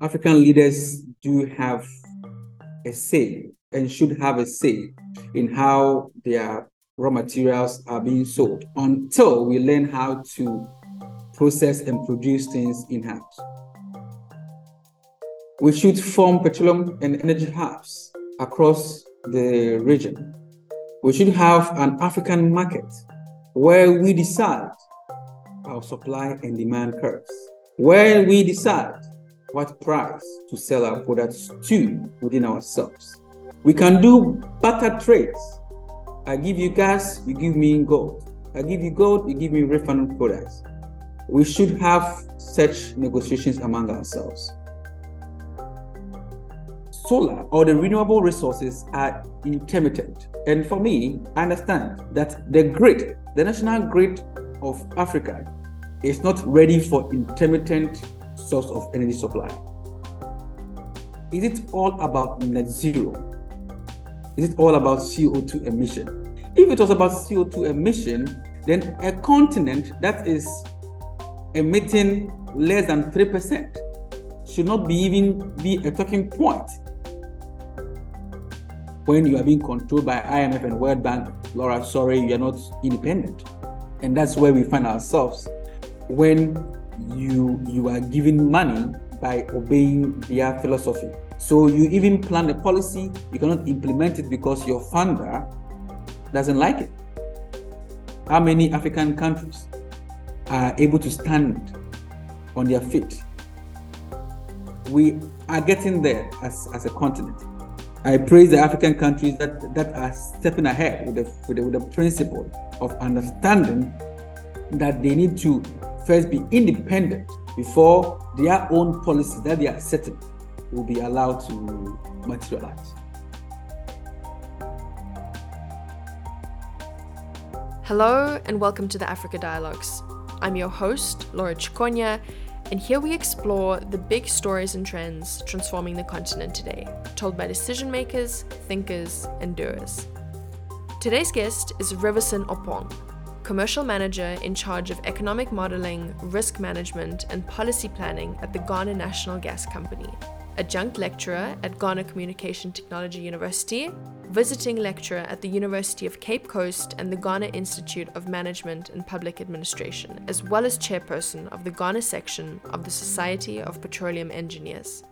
African leaders do have a say and should have a say in how their raw materials are being sold until we learn how to process and produce things in house. We should form petroleum and energy hubs across the region. We should have an African market where we decide our supply and demand curves, where we decide what price to sell our products to within ourselves. We can do barter trades. I give you gas, you give me gold. I give you gold, you give me refined products. We should have such negotiations among ourselves. Solar or the renewable resources are intermittent. And for me, I understand that the grid, the national grid of Africa, is not ready for intermittent source of energy supply. Is it all about net zero? Is it all about CO2 emission? If it was about CO2 emission, then a continent that is emitting less than 3% should not be even be a talking point when you are being controlled by IMF and World Bank, Laura, sorry, you're not independent. And that's where we find ourselves when you you are giving money by obeying their philosophy. So you even plan a policy, you cannot implement it because your funder doesn't like it. How many African countries are able to stand on their feet? We are getting there as, as a continent. I praise the African countries that, that are stepping ahead with the, with, the, with the principle of understanding that they need to first be independent before their own policies that they are setting will be allowed to materialize. Hello, and welcome to the Africa Dialogues. I'm your host, Laura Chiconia, and here we explore the big stories and trends transforming the continent today, told by decision makers, thinkers, and doers. Today's guest is Riverson Oppong, commercial manager in charge of economic modeling, risk management, and policy planning at the Ghana National Gas Company, adjunct lecturer at Ghana Communication Technology University, visiting lecturer at the University of Cape Coast and the Ghana Institute of Management and Public Administration, as well as chairperson of the Ghana section of the Society of Petroleum Engineers.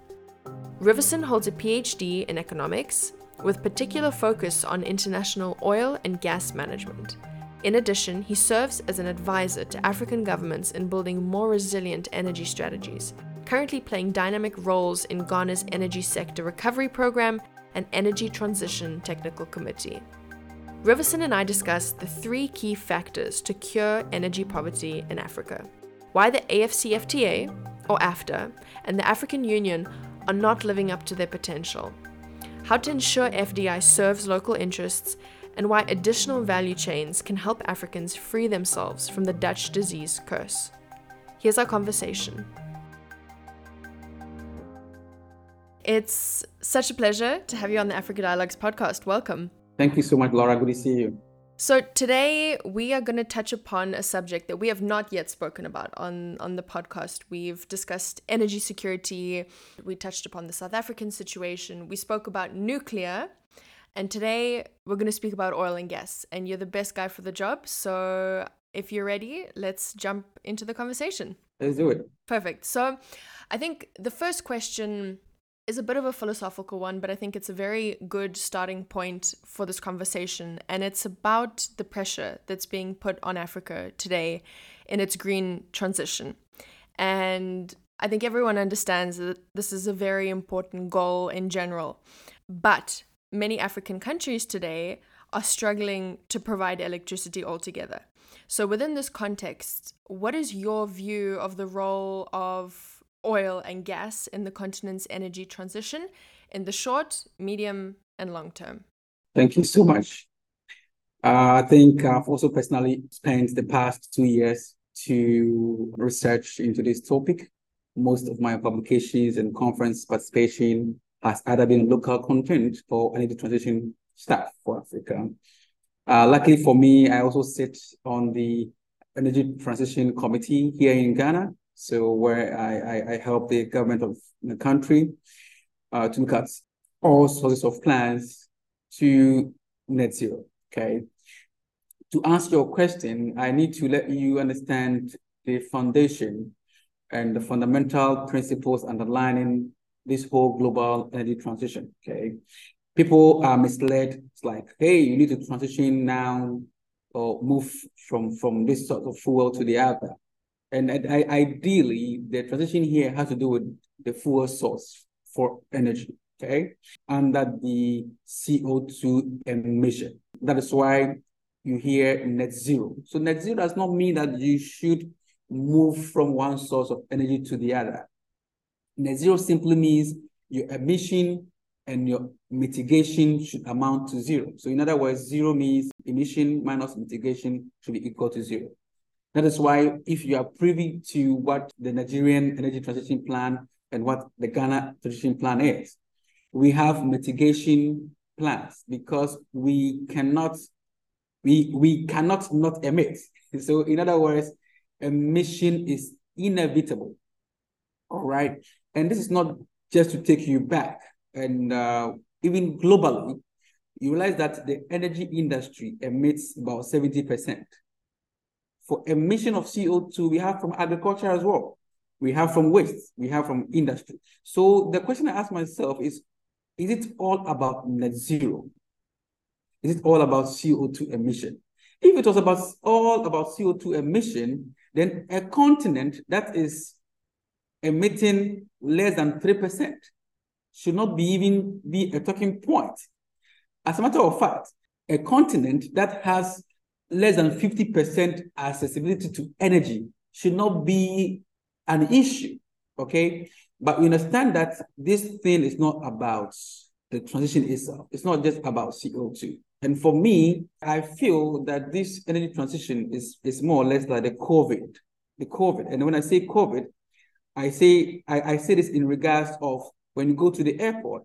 Riverson holds a PhD in economics, with particular focus on international oil and gas management. In addition, he serves as an advisor to African governments in building more resilient energy strategies, currently playing dynamic roles in Ghana's energy sector recovery program and energy transition technical committee. Riverson and I discussed the three key factors to cure energy poverty in Africa. Why the AFCFTA, or AFTA, and the African Union are not living up to their potential. How to ensure FDI serves local interests and why additional value chains can help Africans free themselves from the Dutch disease curse. Here's our conversation. It's such a pleasure to have you on the Africa Dialogues podcast. Welcome. Thank you so much, Laura. Good to see you. So today we are going to touch upon a subject that we have not yet spoken about on on the podcast. We've discussed energy security, we touched upon the South African situation, we spoke about nuclear, and today we're going to speak about oil and gas. And you're the best guy for the job. So if you're ready, let's jump into the conversation. Let's do it. Perfect. So I think the first question is a bit of a philosophical one, but I think it's a very good starting point for this conversation. And it's about the pressure that's being put on Africa today in its green transition. And I think everyone understands that this is a very important goal in general. But many African countries today are struggling to provide electricity altogether. So, within this context, what is your view of the role of oil and gas in the continent's energy transition in the short, medium, and long term? Thank you so much. Uh, I think I've also personally spent the past two years to research into this topic. Most of my publications and conference participation has either been local content or energy transition staff for Africa. Uh, luckily for me, I also sit on the Energy Transition Committee here in Ghana, So where I, I, I help the government of the country uh, to look at all sources of plans to net zero. Okay. To answer your question, I need to let you understand the foundation and the fundamental principles underlining this whole global energy transition. Okay. People are misled. It's like, hey, you need to transition now or move from, from this sort of fuel to the other. And I, ideally, the transition here has to do with the fuel source for energy, okay? And that the CO2 emission. That is why you hear net zero. So net zero does not mean that you should move from one source of energy to the other. Net zero simply means your emission and your mitigation should amount to zero. So in other words, zero means emission minus mitigation should be equal to zero. That is why if you are privy to what the Nigerian Energy Transition Plan and what the Ghana Transition Plan is, we have mitigation plans because we cannot we we cannot not emit. So in other words, emission is inevitable. All right. And this is not just to take you back and uh, even globally, you realize that the energy industry emits about 70%. For emission of CO2, we have from agriculture as well. We have from waste, we have from industry. So the question I ask myself is, is it all about net zero? Is it all about CO2 emission? If it was about all about CO2 emission, then a continent that is emitting less than 3% should not be even be a talking point. As a matter of fact, a continent that has less than 50% accessibility to energy should not be an issue. Okay. But we understand that this thing is not about the transition itself. It's not just about CO2. And for me, I feel that this energy transition is, is more or less like the COVID, the COVID. And when I say COVID, I say I, I say this in regards of when you go to the airport,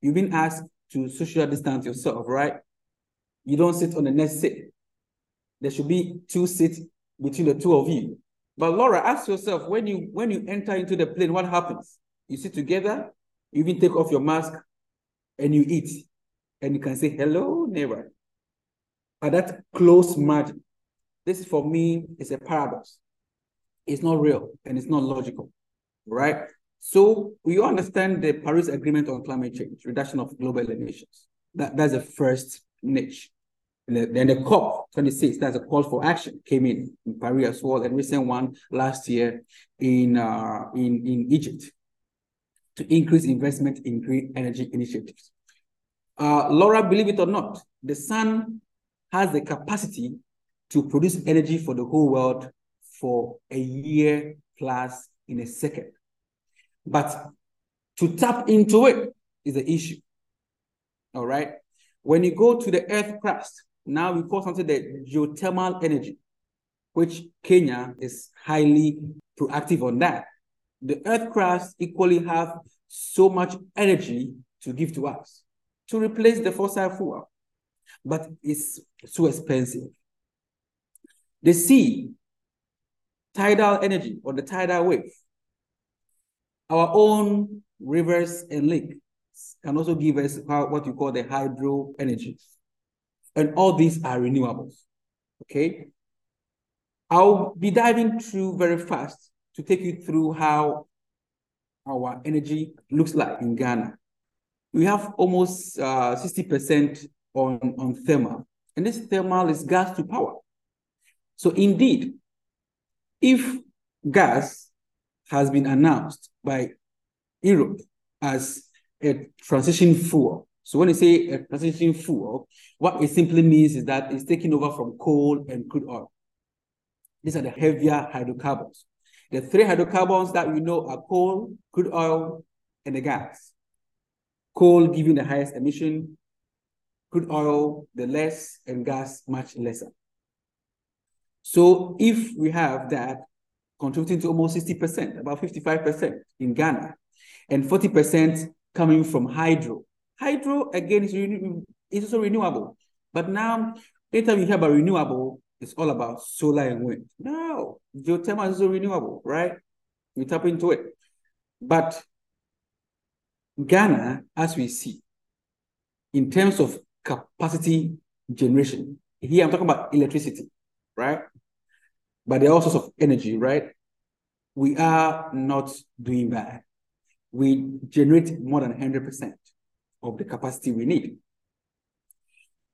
you've been asked to social distance yourself, right? You don't sit on the next seat. There should be two seats between the two of you. But Laura, ask yourself when you when you enter into the plane, what happens? You sit together, you even take off your mask, and you eat, and you can say hello, neighbor. At that close margin, this for me is a paradox. It's not real and it's not logical, right? So we understand the Paris Agreement on climate change, reduction of global emissions. That, that's the first niche. Then the COP26, that's a call for action, came in in Paris as well, and recent one last year in, uh, in, in Egypt to increase investment in green energy initiatives. Uh, Laura, believe it or not, the sun has the capacity to produce energy for the whole world for a year plus in a second. But to tap into it is the issue. All right. When you go to the earth crust, now we call something the geothermal energy, which Kenya is highly proactive on that. The earth crust equally have so much energy to give to us to replace the fossil fuel, but it's so expensive. The sea, tidal energy or the tidal wave, our own rivers and lakes can also give us what you call the hydro energy. And all these are renewables. Okay. I'll be diving through very fast to take you through how our energy looks like in Ghana. We have almost 60% uh, on, on thermal, and this thermal is gas to power. So indeed, if gas has been announced by Europe as a transition fuel. So when you say a transition fuel, what it simply means is that it's taking over from coal and crude oil. These are the heavier hydrocarbons. The three hydrocarbons that we know are coal, crude oil, and the gas. Coal giving the highest emission, crude oil the less, and gas much lesser. So if we have that, contributing to almost 60%, about 55% in Ghana, and 40% coming from hydro. Hydro, again, is, also renewable. But now, anytime you hear about renewable, it's all about solar and wind. No, geothermal is also renewable, right? We tap into it. But Ghana, as we see, in terms of capacity generation, here I'm talking about electricity, right? But there are all sorts of energy, right? We are not doing bad. We generate more than 100% of the capacity we need.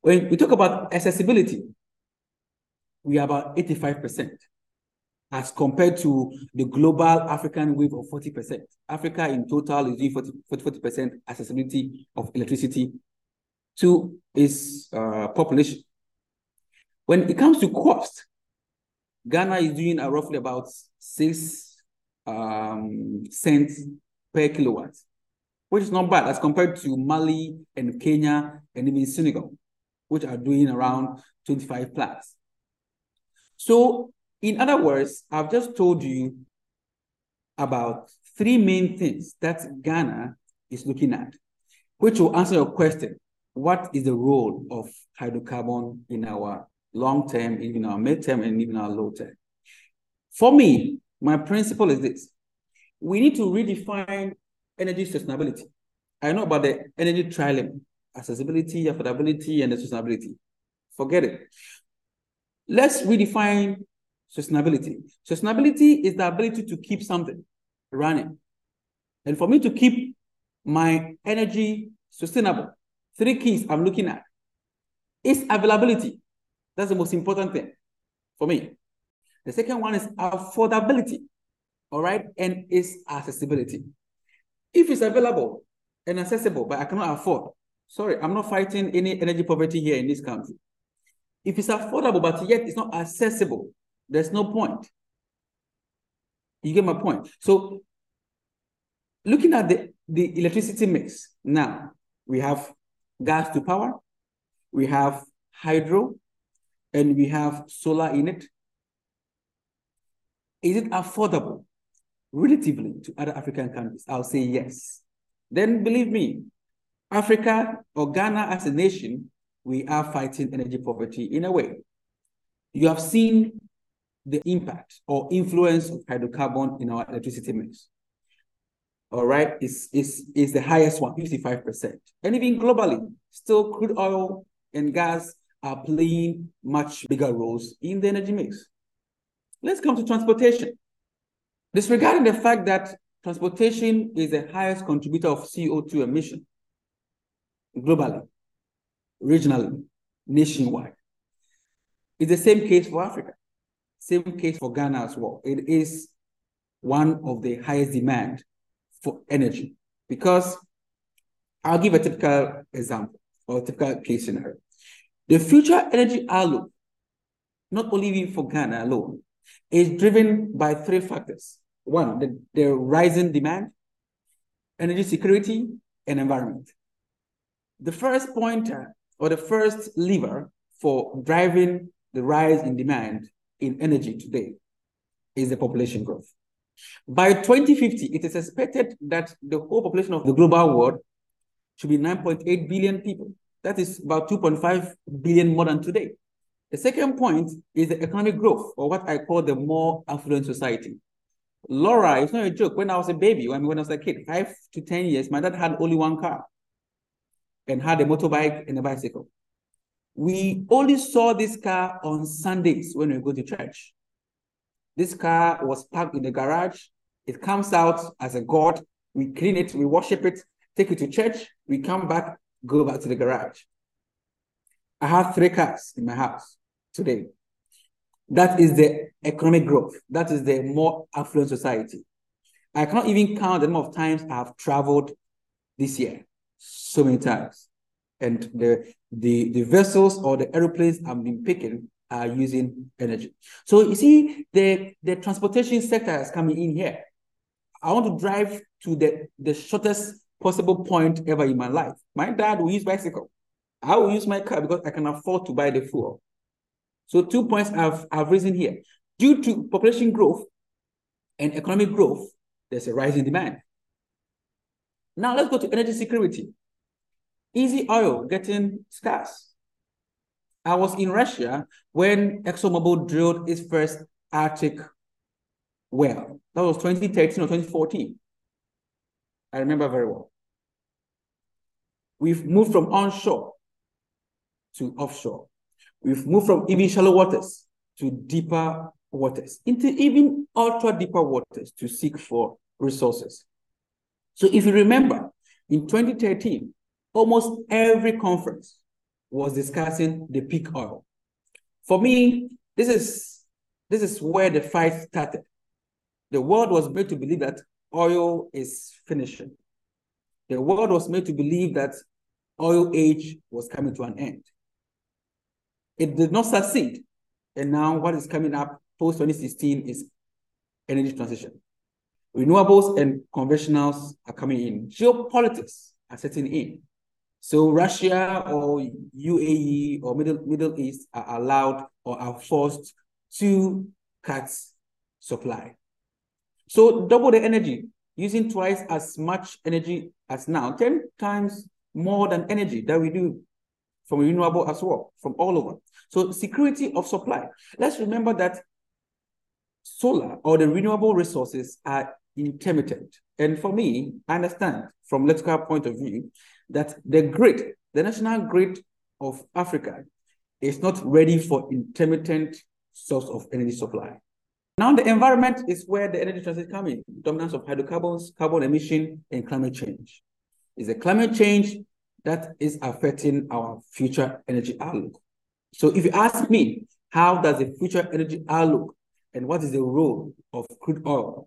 When we talk about accessibility, we are about 85% as compared to the global African wave of 40%. Africa in total is doing 40, 40, 40% accessibility of electricity to its uh, population. When it comes to cost, Ghana is doing uh, roughly about six um, cents per kilowatt, which is not bad as compared to Mali and Kenya and even Senegal, which are doing around 25 plus. So, in other words, I've just told you about three main things that Ghana is looking at, which will answer your question what is the role of hydrocarbon in our long term, even our mid term, and even our low term? For me, my principle is this we need to redefine energy sustainability. I know about the energy trilemma accessibility, affordability, and sustainability. Forget it. Let's redefine sustainability. Sustainability is the ability to keep something running. And for me to keep my energy sustainable, three keys I'm looking at is availability. That's the most important thing for me. The second one is affordability, all right, and is accessibility. If it's available and accessible, but I cannot afford, sorry, I'm not fighting any energy poverty here in this country. If it's affordable, but yet it's not accessible, there's no point. You get my point? So looking at the, the electricity mix, now we have gas to power, we have hydro, and we have solar in it. Is it affordable relatively to other African countries? I'll say yes. Then believe me, Africa or Ghana as a nation, we are fighting energy poverty in a way. You have seen the impact or influence of hydrocarbon in our electricity mix all right, is, is, is the highest one, 55%. And even globally, still crude oil and gas are playing much bigger roles in the energy mix. Let's come to transportation. Disregarding the fact that transportation is the highest contributor of CO2 emission globally, regionally, nationwide. It's the same case for Africa, same case for Ghana as well. It is one of the highest demand for energy. Because I'll give a typical example or a typical case scenario. The future energy outlook, not only for Ghana alone, is driven by three factors. One, the, the rising demand, energy security, and environment. The first pointer or the first lever for driving the rise in demand in energy today is the population growth. By 2050, it is expected that the whole population of the global world should be 9.8 billion people. That is about 2.5 billion more than today. The second point is the economic growth, or what I call the more affluent society. Laura, it's not a joke. When I was a baby, when, I was a kid, five to 10 years, my dad had only one car and had a motorbike and a bicycle. We only saw this car on Sundays when we go to church. This car was parked in the garage. It comes out as a god. We clean it, we worship it, take it to church. We come back, go back to the garage. I have three cars in my house today. That is the economic growth. That is the more affluent society. I cannot even count the number of times I have traveled this year. So many times. And the, the, the vessels or the aeroplanes I've been picking are using energy. So you see, the, the transportation sector is coming in here. I want to drive to the, the shortest possible point ever in my life. My dad will use bicycle. I will use my car because I can afford to buy the fuel. So two points I've, I've risen here. Due to population growth and economic growth, there's a rise in demand. Now let's go to energy security. Easy oil getting scarce. I was in Russia when ExxonMobil drilled its first Arctic well. That was 2013 or 2014. I remember very well. We've moved from onshore to offshore. We've moved from even shallow waters to deeper waters, into even ultra deeper waters to seek for resources. So if you remember, in 2013, almost every conference was discussing the peak oil. For me, this is this is where the fight started. The world was made to believe that oil is finishing. The world was made to believe that oil age was coming to an end. It did not succeed. And now what is coming up post 2016 is energy transition. Renewables and conventionals are coming in. Geopolitics are setting in. So Russia or UAE or Middle, Middle East are allowed or are forced to cut supply. So double the energy, using twice as much energy as now, 10 times more than energy that we do from renewable as well, from all over. So security of supply. Let's remember that solar or the renewable resources are intermittent. And for me, I understand from electrical point of view that the grid, the national grid of Africa is not ready for intermittent source of energy supply. Now the environment is where the energy transition comes in, dominance of hydrocarbons, carbon emission, and climate change. It's a climate change that is affecting our future energy outlook. So if you ask me, how does the future energy outlook and what is the role of crude oil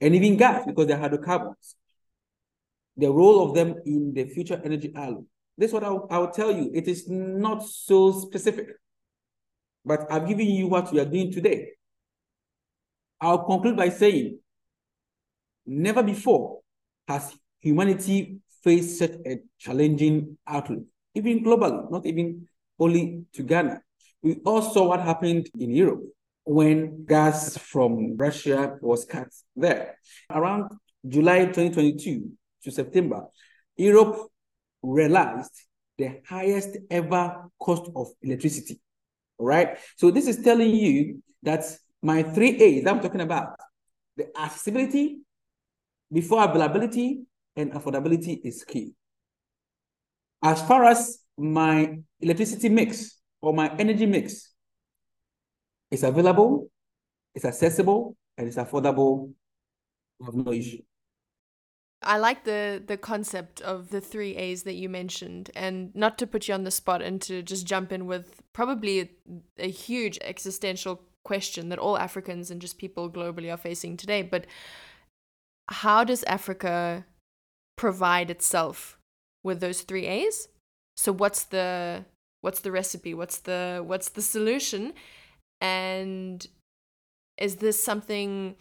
and even gas, because they're hydrocarbons, the role of them in the future energy outlook. This is what I'll, I'll tell you. It is not so specific, but I'm giving you what we are doing today. I'll conclude by saying, never before has humanity faced such a challenging outlook, even globally, not even only to Ghana. We all saw what happened in Europe when gas from Russia was cut there. Around July 2022 to September, Europe realized the highest ever cost of electricity. All right. So this is telling you that my three A's I'm talking about, the accessibility before availability and affordability is key. As far as my electricity mix or my energy mix is available, it's accessible, and it's affordable, I have no issue. I like the the concept of the three A's that you mentioned, and not to put you on the spot and to just jump in with probably a, a huge existential question that all Africans and just people globally are facing today. But how does Africa provide itself with those three A's? So what's the what's the recipe? What's the what's the solution? And is this something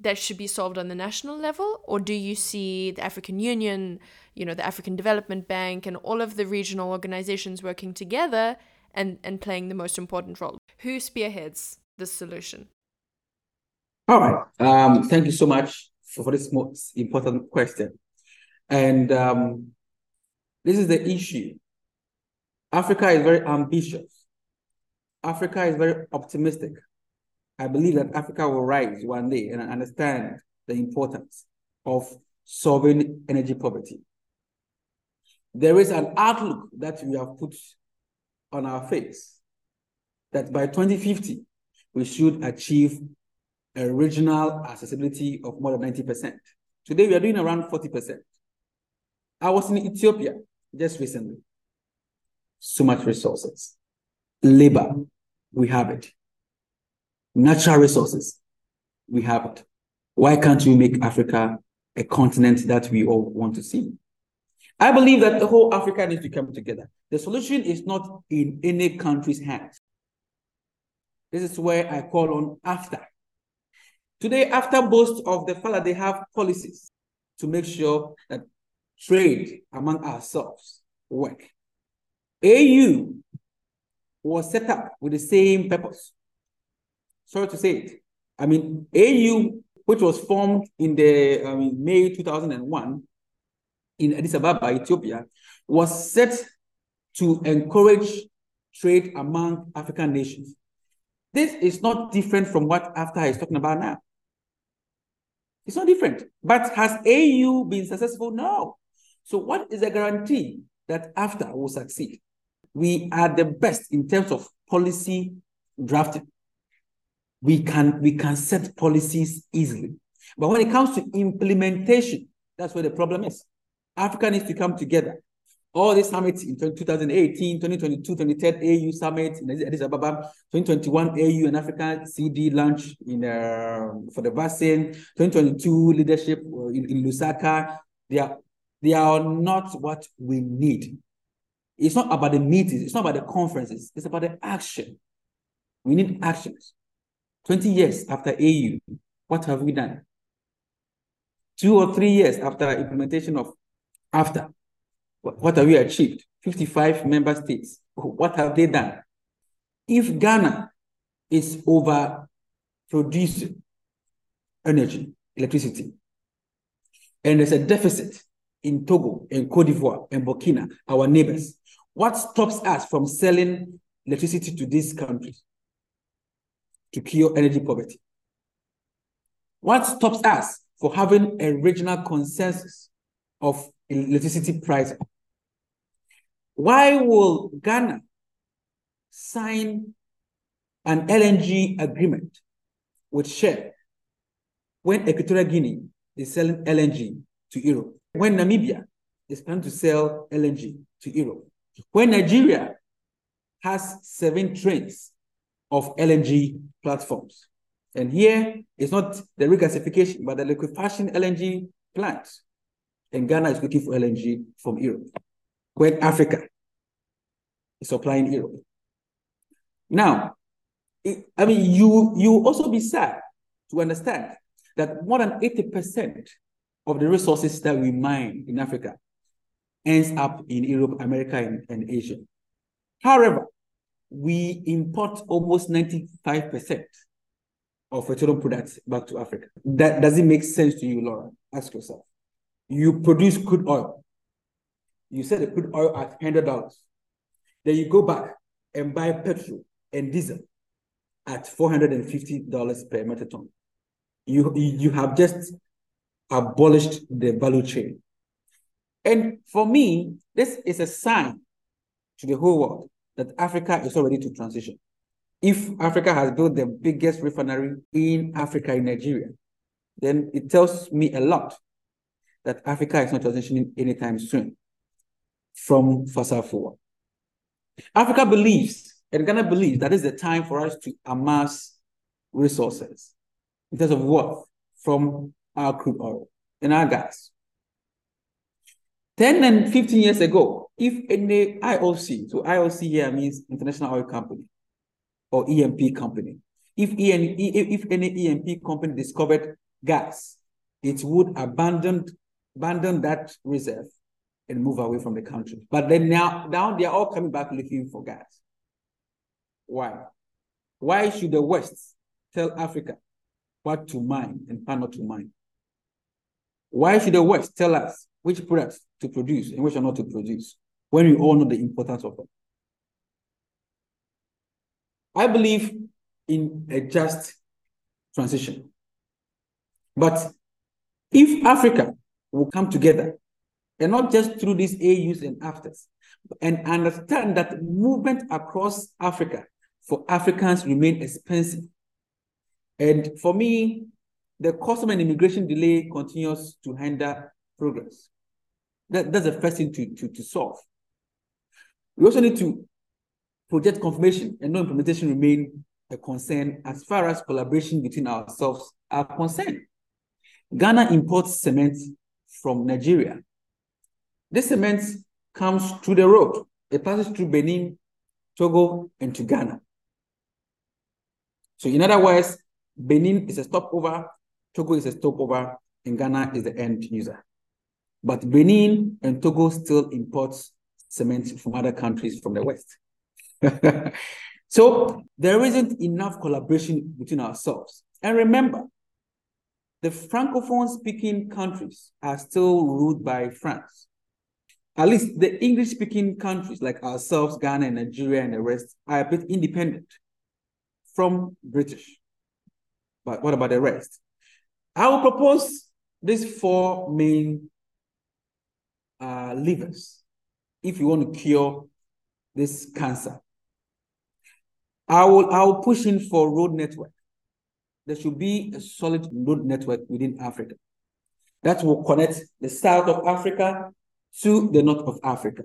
that should be solved on the national level or do you see the African Union, you know, the African Development Bank and all of the regional organizations working together and and playing the most important role? Who spearheads this solution? All right. Um, thank you so much for, for this most important question. And um, this is the issue. Africa is very ambitious. Africa is very optimistic. I believe that Africa will rise one day and understand the importance of solving energy poverty. There is an outlook that we have put on our face that by 2050, we should achieve a regional accessibility of more than 90%. Today, we are doing around 40%. I was in Ethiopia just recently. So much resources. Labor, we have it. Natural resources, we have it. Why can't we make Africa a continent that we all want to see? I believe that the whole Africa needs to come together. The solution is not in any country's hands. This is where I call on AfCFTA. Today, AfCFTA boasts of the fact that they have policies to make sure that trade among ourselves work. AU was set up with the same purpose. Sorry to say it. I mean, AU, which was formed in the I mean, May 2001 in Addis Ababa, Ethiopia, was set to encourage trade among African nations. This is not different from what AFTA is talking about now. It's not different. But has AU been successful? No. So what is a guarantee that AfCFTA will succeed? We are the best in terms of policy drafting. We can we can set policies easily. But when it comes to implementation, that's where the problem is. Africa needs to come together. All these summits in 2018, 2022, 2023 AU summit in Addis Ababa, 2021 AU and Africa CD launch in uh, for the vaccine, 2022 leadership uh, in, in Lusaka. They are they are not what we need. It's not about the meetings, it's not about the conferences, it's about the action. We need actions. 20 years after AU, what have we done? Two or three years after implementation of AfCFTA, what have we achieved? 55 member states. What have they done? If Ghana is over producing energy, electricity, and there's a deficit in Togo and Cote d'Ivoire and Burkina, our neighbors, what stops us from selling electricity to these countries to cure energy poverty? What stops us for having a regional consensus of electricity pricing? Why will Ghana sign an LNG agreement with Shell when Equatorial Guinea is selling LNG to Europe? When Namibia is planning to sell LNG to Europe? When Nigeria has seven trains of LNG platforms. And here it's not the regasification, but the liquefaction LNG plants. And Ghana is looking for LNG from Europe. When Africa is supplying Europe. Now, I mean, you you also be sad to understand that more than 80% of the resources that we mine in Africa ends up in Europe, America, and, and Asia. However, we import almost 95% of petroleum products back to Africa. That does it make sense to you, Laura? Ask yourself. You produce crude oil. You sell the crude oil at $100. Then you go back and buy petrol and diesel at $450 per metric ton. You, you have just abolished the value chain. And for me, this is a sign to the whole world that Africa is already to transition. If Africa has built the biggest refinery in Africa, in Nigeria, then it tells me a lot that Africa is not transitioning anytime soon from fossil fuel. Africa believes, and Ghana believes, that is the time for us to amass resources in terms of wealth from our crude oil and our gas. 10 and 15 years ago, if any IOC, so IOC here means International Oil Company or E&P company, if, EN, if any E&P company discovered gas, it would abandon, abandon that reserve and move away from the country. But then now, now they are all coming back looking for gas. Why? Why should the West tell Africa what to mine and what not to mine? Why should the West tell us which products to produce and which are not to produce when we all know the importance of them? I believe in a just transition. But if Africa will come together and not just through these AUs and AFTAs, and understand that movement across Africa for Africans remain expensive. And for me, the custom and immigration delay continues to hinder progress. That, that's the first thing to, to, to solve. We also need to project confirmation and no implementation remain a concern as far as collaboration between ourselves are concerned. Ghana imports cement from Nigeria this cement comes through the road. It passes through Benin, Togo, and to Ghana. So in other words, Benin is a stopover, Togo is a stopover, and Ghana is the end user. But Benin and Togo still imports cement from other countries from the West. so there isn't enough collaboration between ourselves. And remember, the Francophone speaking countries are still ruled by France at least the English speaking countries like ourselves, Ghana and Nigeria and the rest are a bit independent from British. But what about the rest? I will propose these four main uh, levers if you want to cure this cancer. I will, I will push in for road network. There should be a solid road network within Africa that will connect the south of Africa to the north of Africa.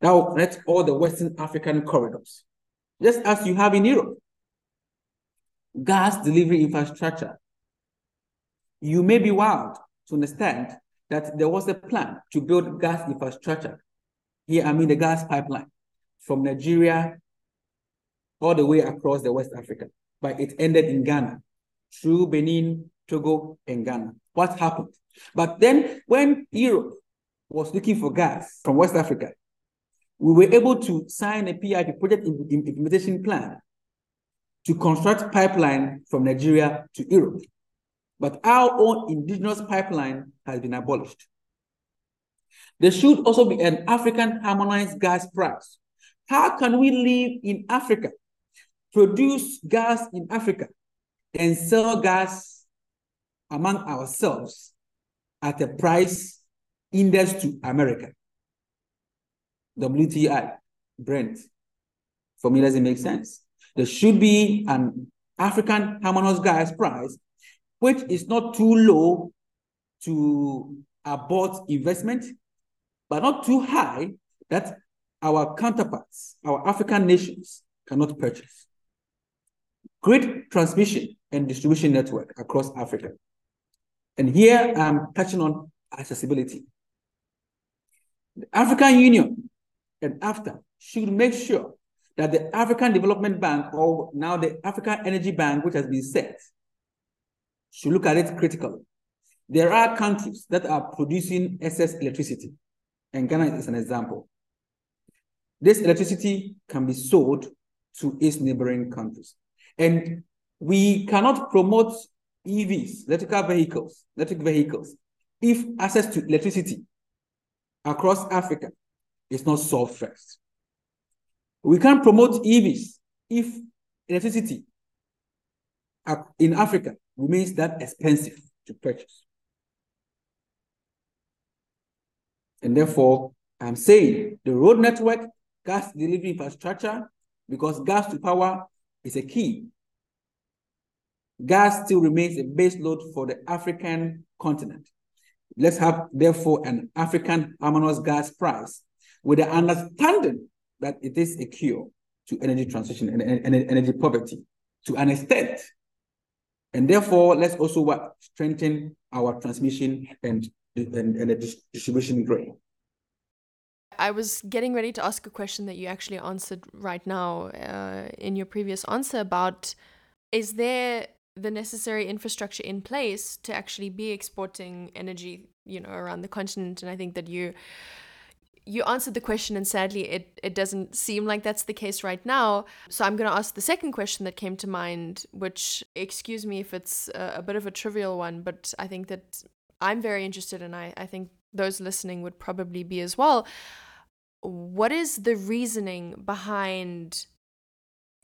That will connect all the Western African corridors, just as you have in Europe. Gas delivery infrastructure. You may be wild to understand that there was a plan to build gas infrastructure. Here, I mean the gas pipeline from Nigeria all the way across the West Africa, but it ended in Ghana through Benin, Togo, and Ghana. What happened? But then when Europe was looking for gas from West Africa, we were able to sign a PIP project implementation plan to construct pipeline from Nigeria to Europe. But our own indigenous pipeline has been abolished. There should also be an African harmonized gas price. How can we live in Africa, produce gas in Africa, and sell gas among ourselves at a price indexed to America? WTI, Brent. For me, doesn't make sense. There should be an African harmonized gas price, which is not too low to abort investment, but not too high that our counterparts, our African nations, cannot purchase. Grid transmission and distribution network across Africa. And here I'm touching on accessibility. The African Union and AfCFTA should make sure that the African Development Bank, or now the African Energy Bank, which has been set, should look at it critically. There are countries that are producing excess electricity, and Ghana is an example. This electricity can be sold to its neighboring countries. And we cannot promote EVs, electrical vehicles, electric vehicles, if access to electricity across Africa is not solved first. We can't promote EVs if electricity in Africa remains that expensive to purchase. And therefore, I'm saying the road network, gas delivery infrastructure, because gas to power is a key. Gas still remains a base load for the African continent. Let's have, therefore, an African harmonized gas price with the understanding that it is a cure to energy transition and, and, and energy poverty to an extent. And therefore, let's also what, strengthen our transmission and, and, and the distribution grid. I was getting ready to ask a question that you actually answered right now uh, in your previous answer about is there the necessary infrastructure in place to actually be exporting energy, you know, around the continent? And I think that you you answered the question and sadly it, it doesn't seem like that's the case right now so i'm going to ask the second question that came to mind which excuse me if it's a, a, bit of a trivial one but i think that i'm very interested and I, I think those listening would probably be as well what is the reasoning behind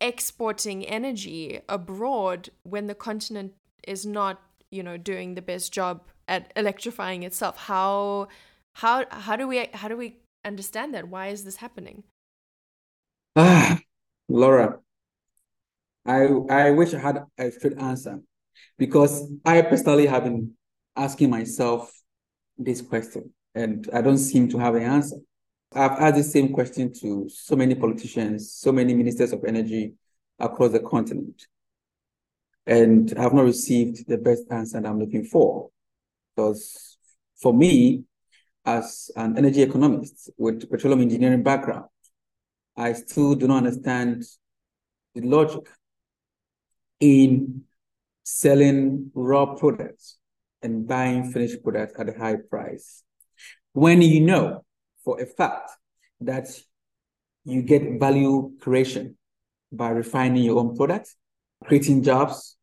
exporting energy abroad when the continent is not you know doing the best job at electrifying itself how how how do we how do we understand that. Why is this happening? Ah, Laura, I I wish I had a straight answer because I personally have been asking myself this question and I don't seem to have an answer. I've asked the same question to so many politicians, so many ministers of energy across the continent. And I have not received the best answer that I'm looking for. Because for me, as an energy economist with petroleum engineering background, I still do not understand the logic in selling raw products and buying finished products at a high price. When you know for a fact that you get value creation by refining your own products, creating jobs,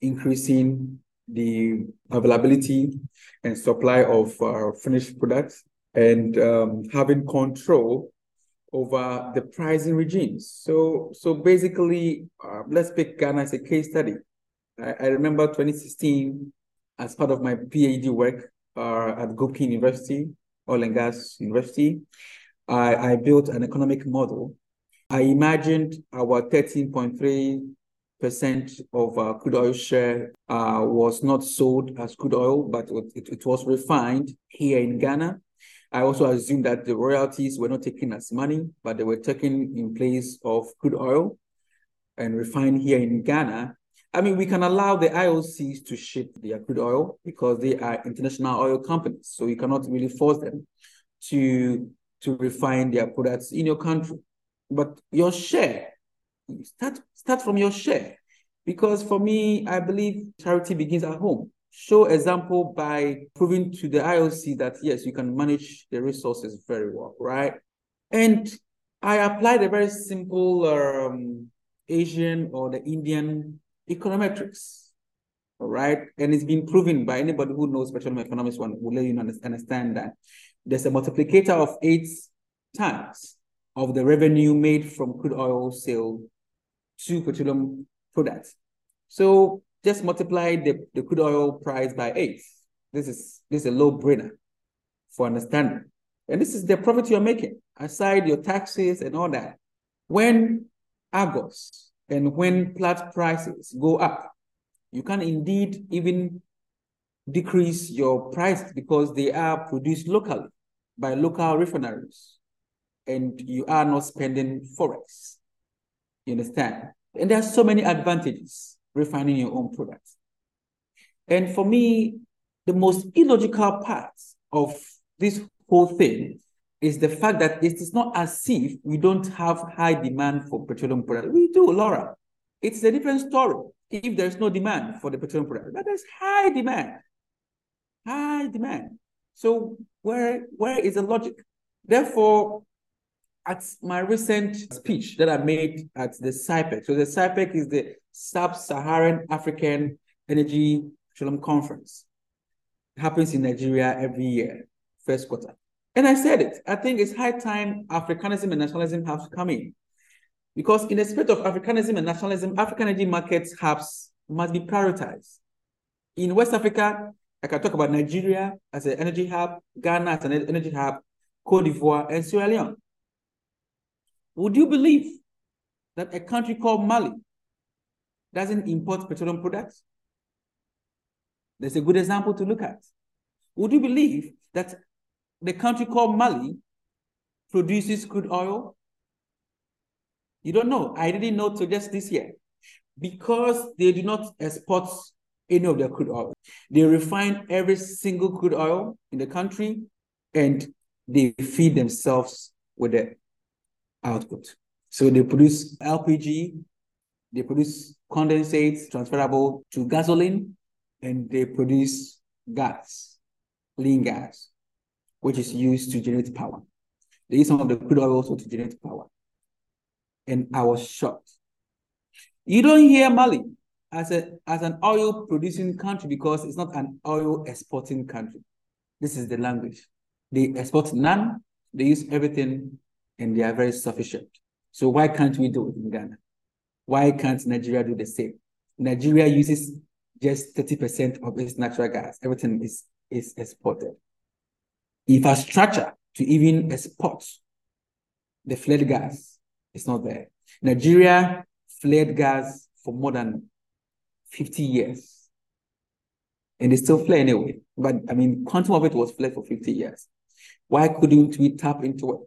increasing the availability and supply of uh, finished products and um, having control over the pricing regimes. So, so basically, uh, let's pick Ghana as a case study. I, I remember 2016, as part of my PhD work uh, at Gubkin University, Oil and Gas University. I, I built an economic model. I imagined our 13.3% of uh, crude oil share uh, was not sold as crude oil, but it, it was refined here in Ghana. I also assumed that the royalties were not taken as money, but they were taken in place of crude oil and refined here in Ghana. I mean, we can allow the IOCs to ship their crude oil because they are international oil companies. So you cannot really force them to, to refine their products in your country. But your share, start, start from your share. Because for me, I believe charity begins at home. Show example by proving to the IOC that yes, you can manage the resources very well, right? And I applied a very simple um, Asian or the Indian econometrics. All right. And it's been proven by anybody who knows petroleum economics one will let you understand that there's a multiplicator of eight times of the revenue made from crude oil sale to petroleum products. So just multiply the, the crude oil price by eight. This is this is a low brainer for understanding. And this is the profit you're making, aside your taxes and all that. When Argus and when Platts prices go up, you can indeed even decrease your price because they are produced locally by local refineries and you are not spending forex. You understand? And there are so many advantages refining your own products. And for me, the most illogical part of this whole thing is the fact that it is not as if we don't have high demand for petroleum products. We do, Laura. It's a different story if there's no demand for the petroleum product, but there's high demand. High demand. So where where is the logic? Therefore, at my recent speech that I made at the SAIPEC, so the SAIPEC is the Sub-Saharan African Energy Petroleum Conference. It happens in Nigeria every year, first quarter. And I said it. I think it's high time Africanism and nationalism have to come in. Because in the spirit of Africanism and nationalism, African energy markets hubs must be prioritized. In West Africa, I can talk about Nigeria as an energy hub, Ghana as an energy hub, Cote d'Ivoire, and Sierra Leone. Would you believe that a country called Mali doesn't import petroleum products? There's a good example to look at. Would you believe that the country called Mali produces crude oil? You don't know. I didn't know till just this year. Because they do not export any of their crude oil. They refine every single crude oil in the country and they feed themselves with the output. So they produce LPG, they produce condensates transferable to gasoline, and they produce gas, lean gas which is used to generate power. They use some of the crude oil also to generate power. And I was shocked. You don't hear Mali as, a, as an oil producing country because it's not an oil exporting country. This is the language. They export none, they use everything, and they are very sufficient. So why can't we do it in Ghana? Why can't Nigeria do the same? Nigeria uses just 30% of its natural gas. Everything is, is exported infrastructure to even export the flared gas is not there. Nigeria flared gas for more than 50 years. And they still flare anyway. But I mean, quantum of it was flared for 50 years. Why couldn't we tap into it?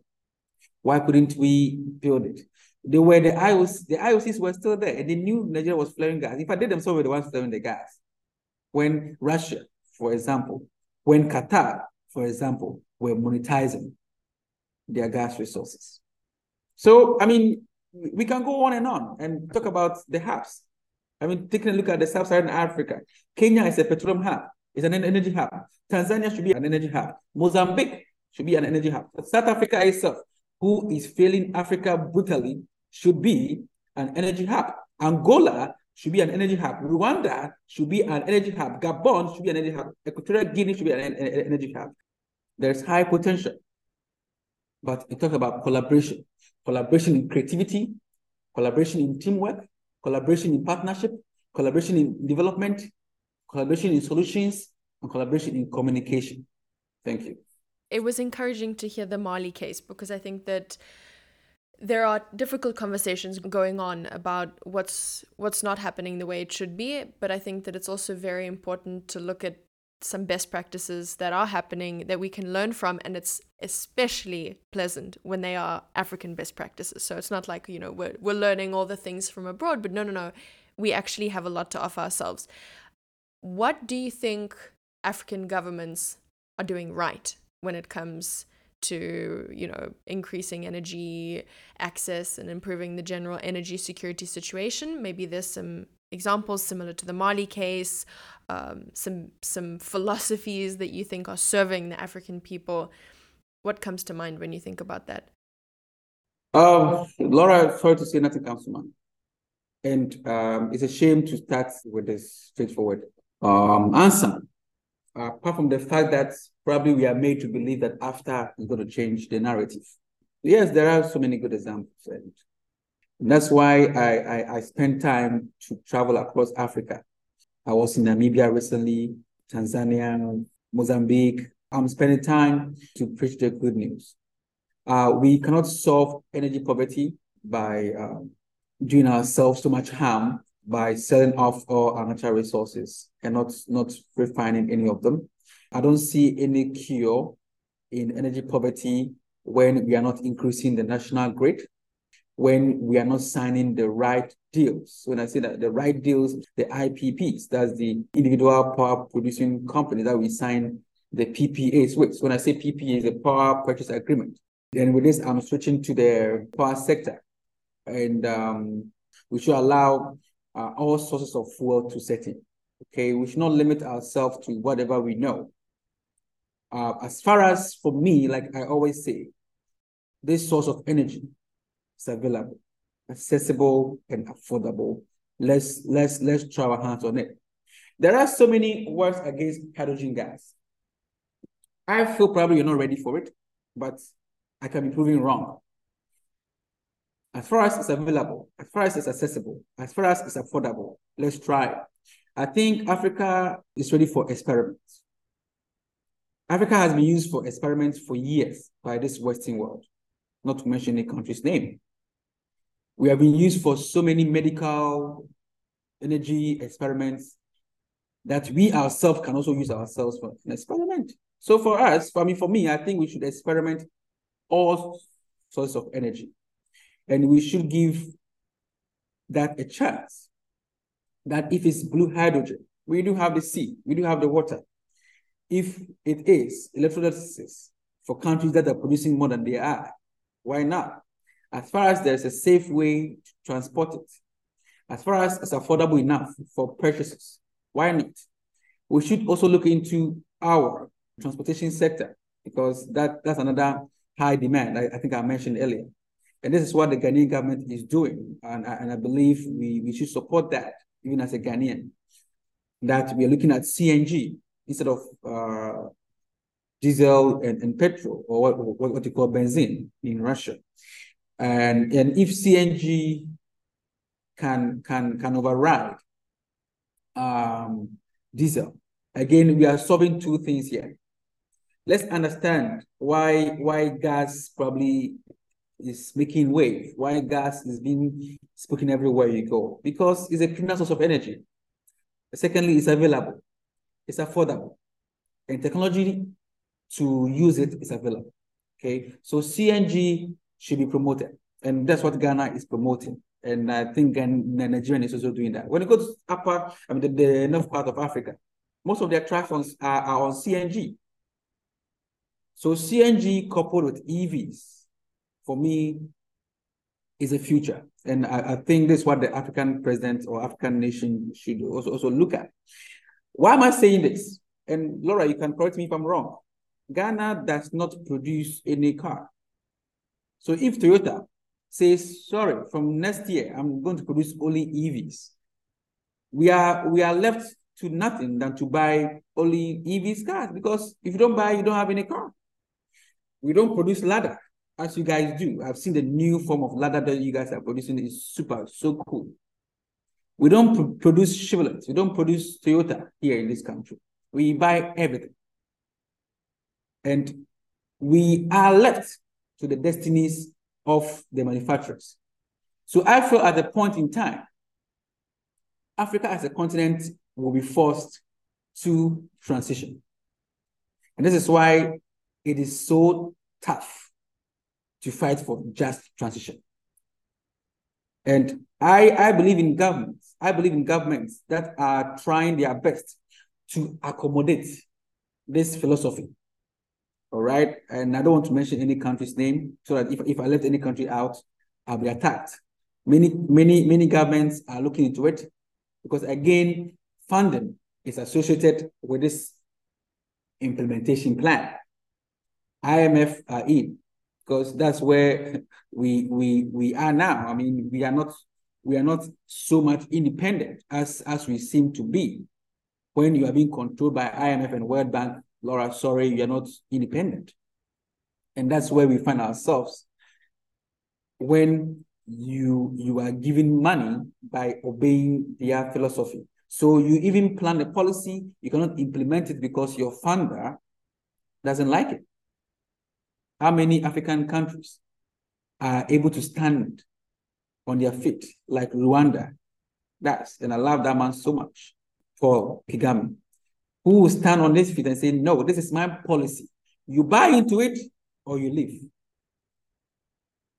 Why couldn't we build it? They were the IOCs, the IOCs were still there, and they knew Nigeria was flaring gas. If I did them themselves were the ones flaring the gas. When Russia, for example, when Qatar for example, were monetizing their gas resources. So, I mean, we can go on and on and talk about the hubs. I mean, taking a look at the sub-Saharan Africa, Kenya is a petroleum hub, it's an energy hub. Tanzania should be an energy hub. Mozambique should be an energy hub. South Africa itself, who is failing Africa brutally, should be an energy hub. Angola should be an energy hub. Rwanda should be an energy hub. Gabon should be an energy hub. Equatorial Guinea should be an, energy hub. There's high potential. But it talks about collaboration, collaboration in creativity, collaboration in teamwork, collaboration in partnership, collaboration in development, collaboration in solutions, and collaboration in communication. Thank you. It was encouraging to hear the Mali case because I think that there are difficult conversations going on about what's what's not happening the way it should be but i think that it's also very important to look at some best practices that are happening that we can learn from and it's especially pleasant when they are african best practices. So it's not like you know we're, we're learning all the things from abroad but no no no. We actually have a lot to offer ourselves. What do you think african governments are doing right when it comes to you know increasing energy access and improving the general energy security situation. Maybe there's some examples similar to the mali case um, some some philosophies that you think are serving the african people. What comes to mind when you think about that? Um, laura sorry to say nothing comes to mind and um, it's a shame to start with this straightforward um, answer apart from the fact that probably we are made to believe that AFTA is going to change the narrative. Yes, there are so many good examples. And that's why I, I, I spent time to travel across Africa. I was in Namibia recently, Tanzania, Mozambique. I'm spending time to preach the good news. Uh, we cannot solve energy poverty by uh, doing ourselves so much harm by selling off all our natural resources and not, not refining any of them. I don't see any cure in energy poverty when we are not increasing the national grid, when we are not signing the right deals. When I say that the right deals, the IPPs, that's the individual power producing company that we sign the PPAs with. So when I say PPA, the power purchase agreement. And with this, I'm switching to the power sector. And um, we should allow uh, all sources of fuel to set in. Okay, we should not limit ourselves to whatever we know. Uh, as far as for me, like I always say, this source of energy is available, accessible, and affordable. Let's let's let's try our hands on it. There are so many words against hydrogen gas. I feel probably you're not ready for it, but I can be proven wrong. As far as it's available, as far as it's accessible, as far as it's affordable, let's try. I think Africa is ready for experiments. Africa has been used for experiments for years by this Western world, not to mention a country's name. We have been used for so many medical energy experiments that we ourselves can also use ourselves for an experiment. So for us, for me, for me, I think we should experiment all sorts of energy. And we should give that a chance. That if it's blue hydrogen, we do have the sea, we do have the water, if it is electrolysis for countries that are producing more than they are, why not? As far as there's a safe way to transport it, as far as it's affordable enough for purchases, why not? We should also look into our transportation sector because that, that's another high demand I, I think I mentioned earlier. And this is what the Ghanaian government is doing. And, and I believe we, we should support that, even as a Ghanaian, that we are looking at CNG, instead of uh, diesel and, and petrol, or what, what you call benzene in Russia. And, and if CNG can, can, can override um, diesel, again, we are solving two things here. Let's understand why, why gas probably is making wave, why gas is being spoken everywhere you go, because it's a cleaner source of energy. Secondly, it's available it's affordable. And technology to use it is available. Okay, so CNG should be promoted. And that's what Ghana is promoting. And I think Nigeria is also doing that. When it goes upper, I mean, the, the north part of Africa, most of their attractions are, are on CNG. So CNG coupled with EVs, for me, is a future. And I, I think this is what the African president or African nation should also, also look at. Why am I saying this? And Laura, you can correct me if I'm wrong. Ghana does not produce any car. So if Toyota says, sorry, from next year, I'm going to produce only EVs, we are we are left to nothing than to buy only EVs cars because if you don't buy, you don't have any car. We don't produce Lada as you guys do. I've seen the new form of Lada that you guys are producing is super, so cool. We don't pr produce Chevrolet. We don't produce Toyota here in this country. We buy everything. And we are left to the destinies of the manufacturers. So I feel at the point in time, Africa as a continent will be forced to transition. And this is why it is so tough to fight for just transition. And I, I believe in governments. I believe in governments that are trying their best to accommodate this philosophy. All right. And I don't want to mention any country's name so that if, if I let any country out, I'll be attacked. Many, many, many governments are looking into it because again, funding is associated with this implementation plan. IMF are uh, in because that's where we we we are now. I mean, we are not we are not so much independent as as we seem to be. When you are being controlled by IMF and World Bank, Laura, sorry, you're not independent. And that's where we find ourselves when you you are giving money by obeying their philosophy. So you even plan a policy, you cannot implement it because your funder doesn't like it. How many African countries are able to stand on their feet like Rwanda? That's and I love that man so much for Kagame, who will stand on his feet and say, No, this is my policy. You buy into it or you leave.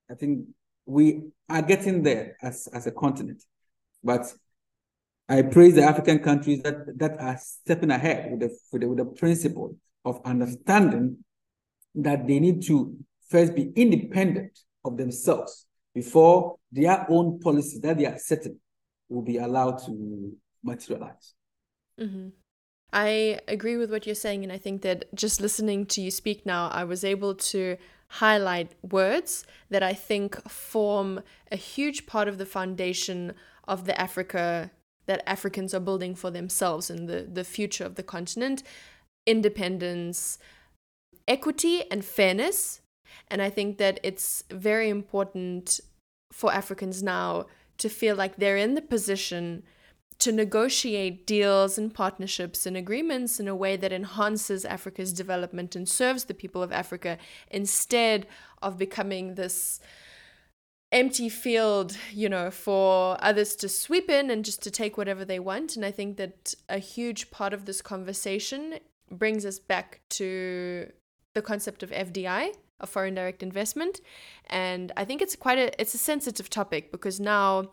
I think we are getting there as, as a continent. But I praise the African countries that, that are stepping ahead with the, with the, with the principle of understanding that they need to first be independent of themselves before their own policy that they are setting will be allowed to materialize. Mm-hmm. I agree with what you're saying, and I think that just listening to you speak now, I was able to highlight words that I think form a huge part of the foundation of the Africa that Africans are building for themselves and the, the future of the continent independence, equity, and fairness. And I think that it's very important for Africans now to feel like they're in the position to negotiate deals and partnerships and agreements in a way that enhances Africa's development and serves the people of Africa instead of becoming this empty field, you know, for others to sweep in and just to take whatever they want. And I think that a huge part of this conversation brings us back to the concept of FDI, of foreign direct investment. And I think it's quite a it's a sensitive topic because now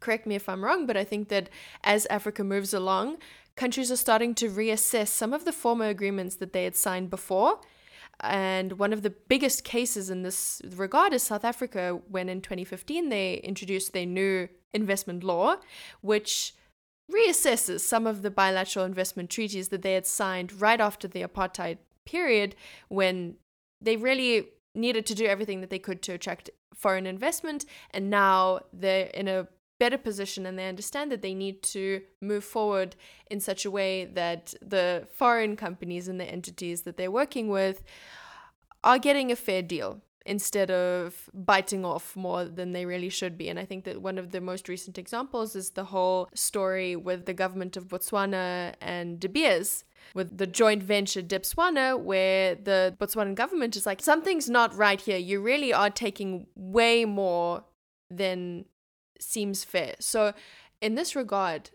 correct me if I'm wrong, but I think that as Africa moves along, countries are starting to reassess some of the former agreements that they had signed before. And one of the biggest cases in this regard is South Africa, when in 2015 they introduced their new investment law, which reassesses some of the bilateral investment treaties that they had signed right after the apartheid period, when they really needed to do everything that they could to attract foreign investment. And now they're in a better position and they understand that they need to move forward in such a way that the foreign companies and the entities that they're working with are getting a fair deal instead of biting off more than they really should be. And I think that one of the most recent examples is the whole story with the government of Botswana and De Beers with the joint venture Debswana, where the Botswanan government is like, something's not right here. You really are taking way more than seems fair. So, in this regard,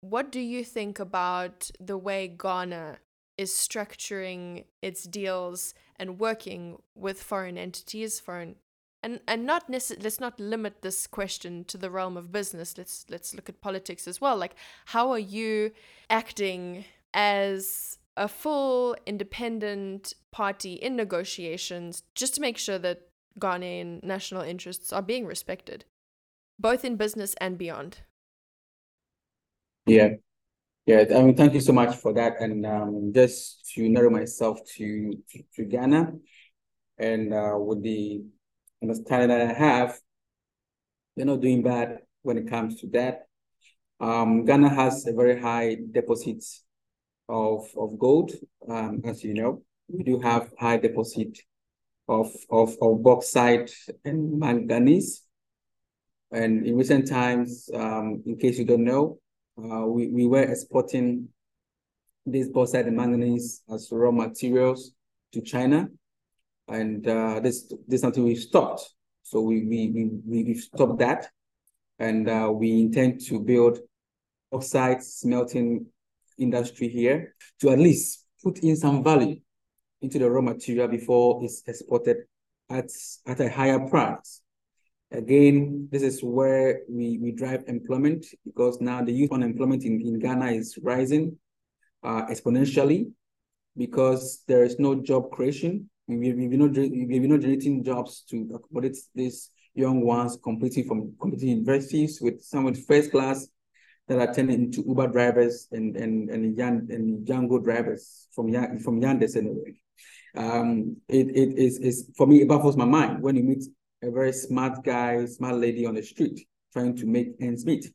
what do you think about the way Ghana is structuring its deals and working with foreign entities, foreign and and not necessarily let's not limit this question to the realm of business. Let's let's look at politics as well. Like how are you acting as a full independent party in negotiations just to make sure that Ghanaian national interests are being respected? both in business and beyond. Yeah. Yeah, I mean, thank you so much for that. And um, just to narrow myself to, to, to Ghana, and uh, with the understanding that I have, they're not doing bad when it comes to that. Um, Ghana has a very high deposit of, of gold, um, as you know. We do have high deposit of, of, of bauxite and manganese. And in recent times, um, in case you don't know, uh, we, we were exporting this bauxite and manganese as raw materials to China. And uh, this, this is something we've stopped. So we, we, we, we've stopped that. And uh, we intend to build bauxite smelting industry here to at least put in some value into the raw material before it's exported at, at a higher price. Again, this is where we, we drive employment because now the youth unemployment in, in Ghana is rising uh, exponentially because there is no job creation. We, we, we're, not, we're not generating jobs to accommodate these young ones completing from competing universities with some with first class that are turning into Uber drivers and and and young and Yango drivers from from Yandex anyway. Um, it it is is for me it baffles my mind when you meet a very smart guy, smart lady on the street trying to make ends meet.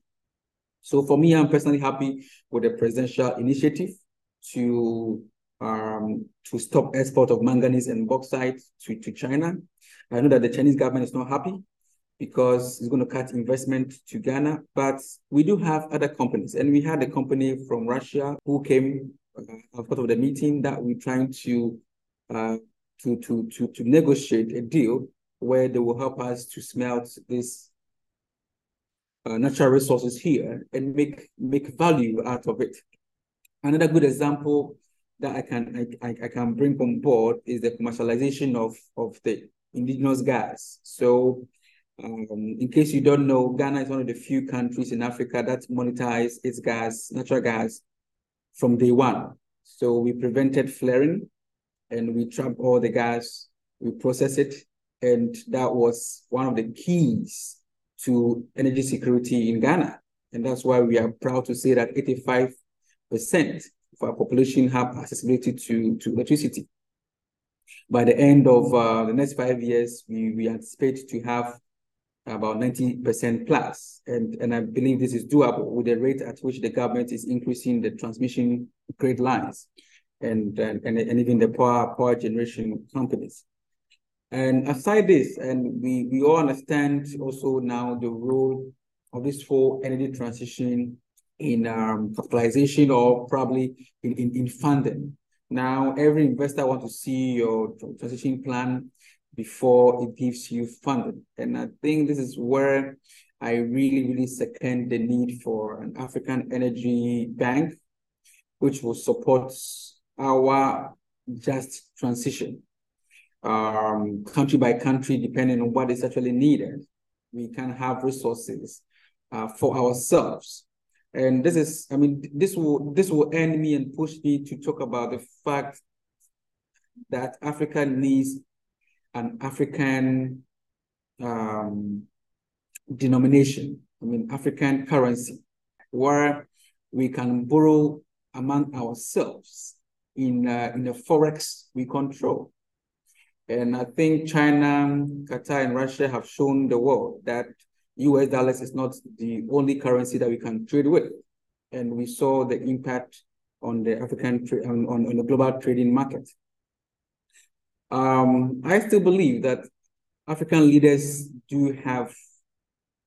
So for me, I'm personally happy with the presidential initiative to um, to stop export of manganese and bauxite to, to China. I know that the Chinese government is not happy because it's going to cut investment to Ghana, but we do have other companies. And we had a company from Russia who came uh, as part of the meeting that we're trying to, uh, to, to, to, to negotiate a deal where they will help us to smelt this uh, natural resources here and make make value out of it. Another good example that I can I, I, can bring on board is the commercialization of of the indigenous gas. So um, in case you don't know, Ghana is one of the few countries in Africa that monetize its gas, natural gas, from day one. So we prevented flaring and we trap all the gas, we process it, and that was one of the keys to energy security in Ghana. And that's why we are proud to say that 85% of our population have accessibility to, to electricity. By the end of uh, the next five years, we, we anticipate to have about 90% plus. And, and I believe this is doable with the rate at which the government is increasing the transmission grid lines and, and, and, even the power, power generation companies. And aside this, and we, we all understand also now the role of this whole energy transition in um, capitalization or probably in, in, in funding. Now, every investor wants to see your transition plan before it gives you funding. And I think this is where I really, really second the need for an African energy bank, which will support our just transition um, country by country, depending on what is actually needed. We can have resources uh, for ourselves. And this is, I mean, this will this will end me and push me to talk about the fact that Africa needs an African um, denomination, I mean, African currency, where we can borrow among ourselves in, uh, in the forex we control. And I think China, Qatar, and Russia have shown the world that US dollars is not the only currency that we can trade with. And we saw the impact on the African on, on, on the global trading market. Um, I still believe that African leaders do have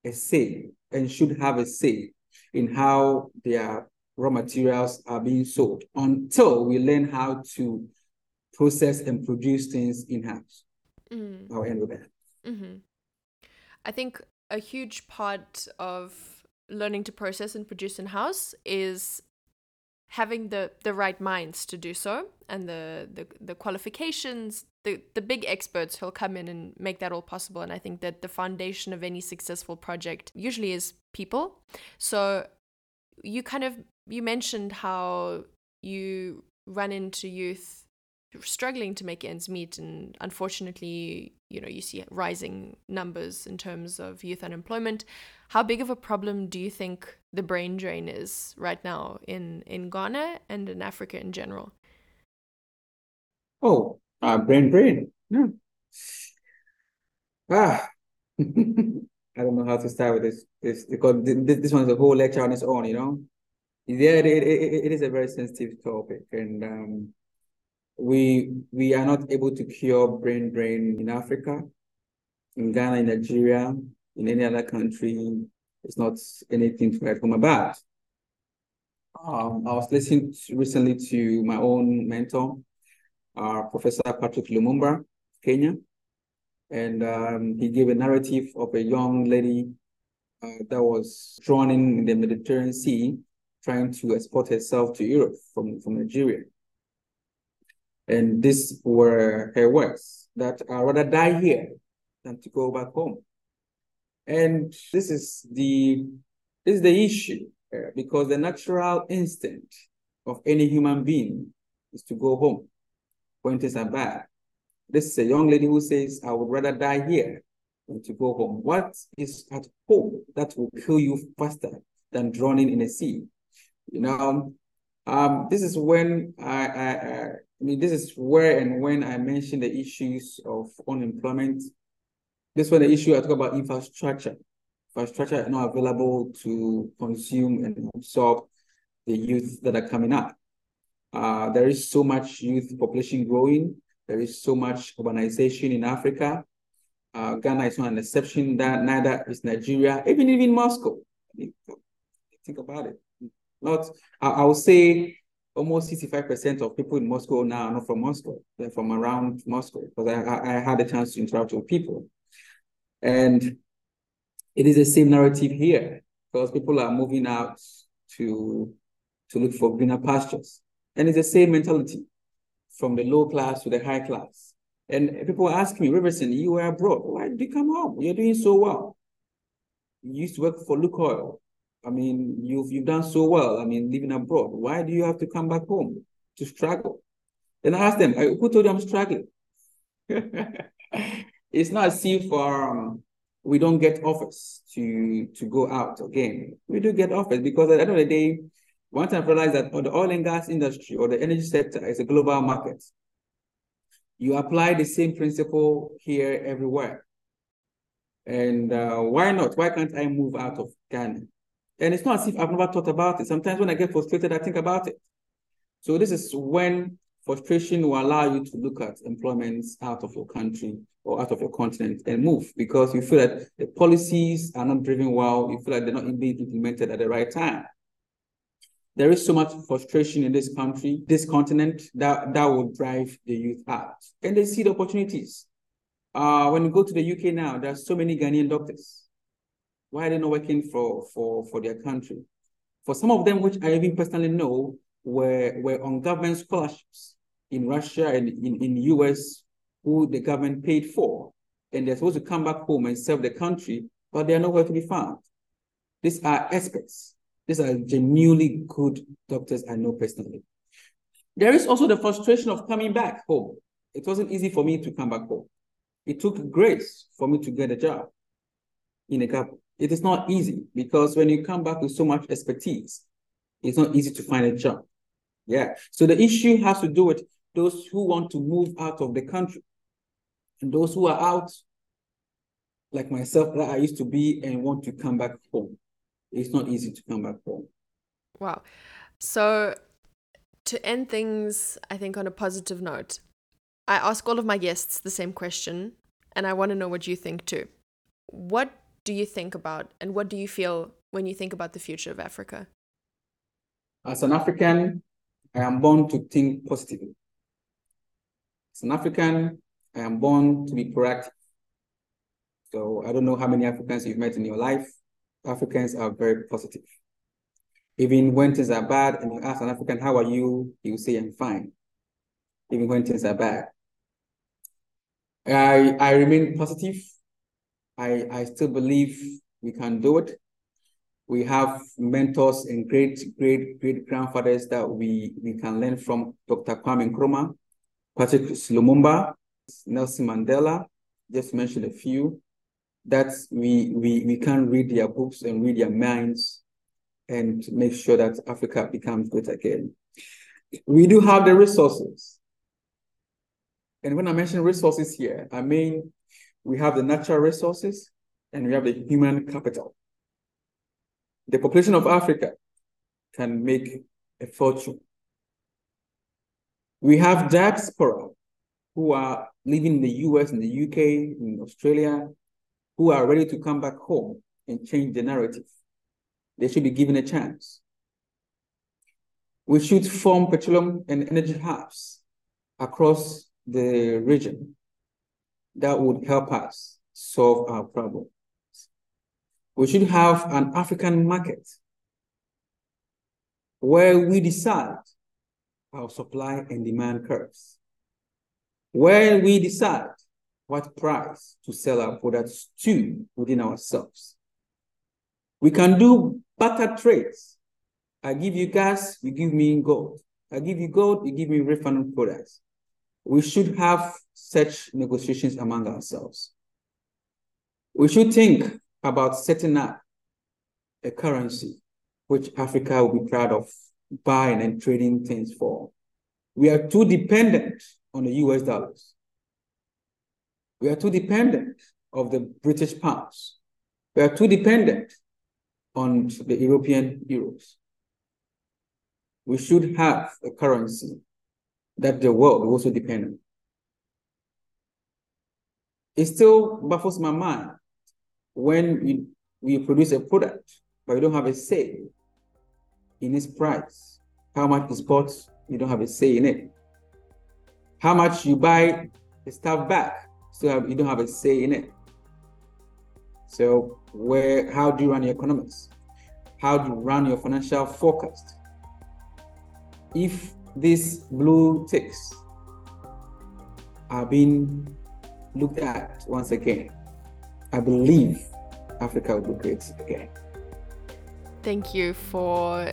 a say and should have a say in how their raw materials are being sold until we learn how to process and produce things in house. Mm. I'll end with that. Mm-hmm. I think a huge part of learning to process and produce in house is having the the right minds to do so and the the, the qualifications the the big experts who'll come in and make that all possible. And i think that the foundation of any successful project usually is people. So you kind of you mentioned how you run into youth struggling to make ends meet. And unfortunately you know you see rising numbers in terms of youth unemployment. How big of a problem do you think the brain drain is right now in in Ghana and in Africa in general oh uh, brain drain yeah. ah I don't know how to start with this this because this, this one is a whole lecture on its own you know yeah it, it, it is a very sensitive topic and um we we are not able to cure brain drain in Africa, in Ghana, in Nigeria. in any other country. It's not anything to write home about. Um, I was listening to, recently to my own mentor, uh, Professor Patrick Lumumba, Kenya, and um, he gave a narrative of a young lady uh, that was drowning in the Mediterranean Sea, trying to export herself to Europe from, from Nigeria. And these were her words that I rather die here than to go back home. And this is the this is the issue uh, because the natural instinct of any human being is to go home things are bad. This is a young lady who says, I would rather die here than to go home. What is at home that will kill you faster than drowning in a sea? You know, um, this is when I, I, I, mean, this is where and when I mentioned the issues of unemployment. This is when the issue I talk about infrastructure. Infrastructure not available to consume and absorb the youth that are coming up. Uh, there is so much youth population growing. There is so much urbanization in Africa. Uh, Ghana is not an exception. That neither is Nigeria, even even Moscow. think about it. Not, I, I would say almost 65% of people in Moscow now are not from Moscow. They're from around Moscow because I, I, I had a chance to interact with people. And it is the same narrative here because people are moving out to, to look for greener pastures. And it's the same mentality from the low class to the high class. And people ask me, Riverson, you were abroad. Why did you come home? You're doing so well. You used to work for Lukoil. I mean, you've you've done so well. I mean, living abroad. Why do you have to come back home to struggle? Then I ask them, who told you I'm struggling? it's not as if um, we don't get offers to to go out again. We do get offers because at the end of the day, once I've realized that the oil and gas industry or the energy sector is a global market, you apply the same principle here everywhere. And uh, why not? Why can't I move out of Ghana? And it's not as if I've never thought about it. Sometimes when I get frustrated, I think about it. So this is when frustration will allow you to look at employments out of your country or out of your continent and move because you feel that the policies are not driven well. You feel like they're not being implemented at the right time. There is so much frustration in this country, this continent, that, that will drive the youth out. And they see the opportunities. Uh, when you go to the UK now, there are so many Ghanaian doctors. Why are they not working for, for, for their country? For some of them, which I even personally know, were, were on government scholarships in Russia and in, in the US, who the government paid for. And they're supposed to come back home and serve the country, but they are nowhere to be found. These are experts these are genuinely good doctors I know personally. There is also the frustration of coming back home. It wasn't easy for me to come back home. It took grace for me to get a job in a couple. It is not easy because when you come back with so much expertise, it's not easy to find a job. Yeah. So the issue has to do with those who want to move out of the country and those who are out, like myself, that I used to be, and want to come back home it's not easy to come back home. Wow. So, to end things, I think on a positive note, I ask all of my guests the same question, and I want to know what you think too. What do you think about, and what do you feel when you think about the future of Africa? As an African, I am born to think positively. As an African, I am born to be proactive. So I don't know how many Africans you've met in your life. Africans are very positive. Even when things are bad and you ask an African, how are you? Will say, I'm fine. Even when things are bad. I, I remain positive. I, I still believe we can do it. We have mentors and great, great, great grandfathers that we, we can learn from Dr. Kwame Nkrumah, Patrick Lumumba, Nelson Mandela, just mention a few that we, we, we can read their books and read their minds and make sure that Africa becomes great again. We do have the resources. And when I mention resources here, I mean we have the natural resources and we have the human capital. The population of Africa can make a fortune. We have diaspora who are living in the US, in the UK, in Australia, who are ready to come back home and change the narrative. They should be given a chance. We should form petroleum and energy hubs across the region that would help us solve our problem. We should have an African market where we decide our supply and demand curves, where we decide what price to sell our products to within ourselves. We can do barter trades. I give you gas, you give me gold. I give you gold, you give me refined products. We should have such negotiations among ourselves. We should think about setting up a currency which Africa will be proud of buying and trading things for. We are too dependent on the US dollars. We are too dependent of the British pounds. We are too dependent on the European euros. We should have a currency that the world will also depend on. It still baffles my mind when we, we produce a product, but we don't have a say in its price. How much is bought, you don't have a say in it. How much you buy the stuff back, still have, you don't have a say in it. So where how do you run your economics? How do you run your financial forecast? If these blue ticks are being looked at once again, I believe Africa will be great again. Thank you for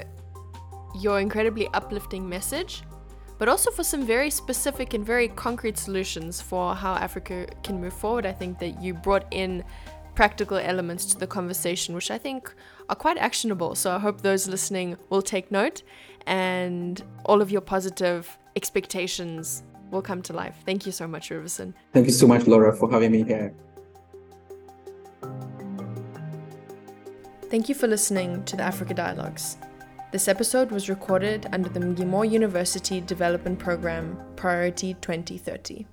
your incredibly uplifting message, but also for some very specific and very concrete solutions for how Africa can move forward. I think that you brought in practical elements to the conversation, which I think are quite actionable. So I hope those listening will take note and all of your positive expectations will come to life. Thank you so much, Riverson. Thank you so much, Laura, for having me here. Thank you for listening to the Africa Dialogues. This episode was recorded under the Mgimo University Development Program Priority 2030.